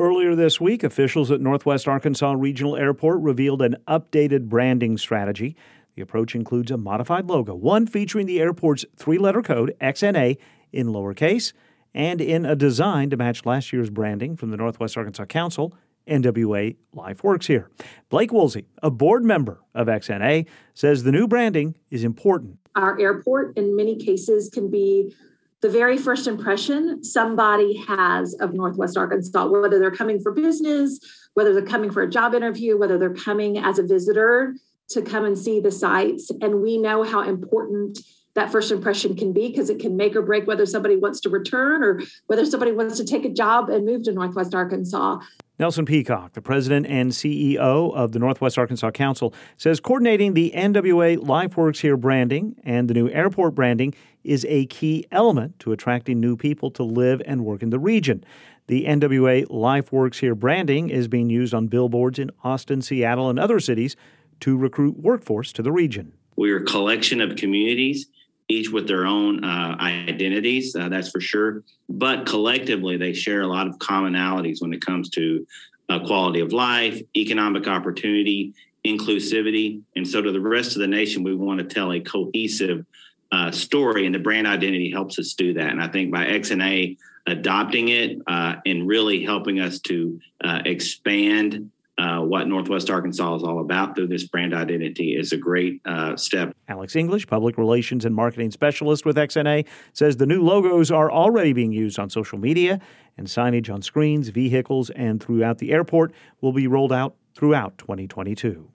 Earlier this week, officials at Northwest Arkansas Regional Airport revealed an updated branding strategy. The approach includes a modified logo, one featuring the airport's three letter code, XNA, in lowercase, and in a design to match last year's branding from the Northwest Arkansas Council. NWA Life Works here. Blake Woolsey, a board member of XNA, says the new branding is important. Our airport, in many cases, can be the very first impression somebody has of Northwest Arkansas, whether they're coming for business, whether they're coming for a job interview, whether they're coming as a visitor to come and see the sights. And we know how important that first impression can be because it can make or break whether somebody wants to return or whether somebody wants to take a job and move to Northwest Arkansas. Nelson Peacock, the president and CEO of the Northwest Arkansas Council, says coordinating the NWA LifeWorks Here branding and the new airport branding is a key element to attracting new people to live and work in the region. The NWA LifeWorks Here branding is being used on billboards in Austin, Seattle, and other cities to recruit workforce to the region. We're a collection of communities each with their own uh, identities, uh, that's for sure. But collectively, they share a lot of commonalities when it comes to uh, quality of life, economic opportunity, inclusivity. And so, to the rest of the nation, we want to tell a cohesive uh, story, and the brand identity helps us do that. And I think by XNA adopting it uh, and really helping us to uh, expand uh, what Northwest Arkansas is all about through this brand identity is a great uh, step. Alex English, Public Relations and Marketing Specialist with XNA, says the new logos are already being used on social media, and signage on screens, vehicles, and throughout the airport will be rolled out throughout 2022.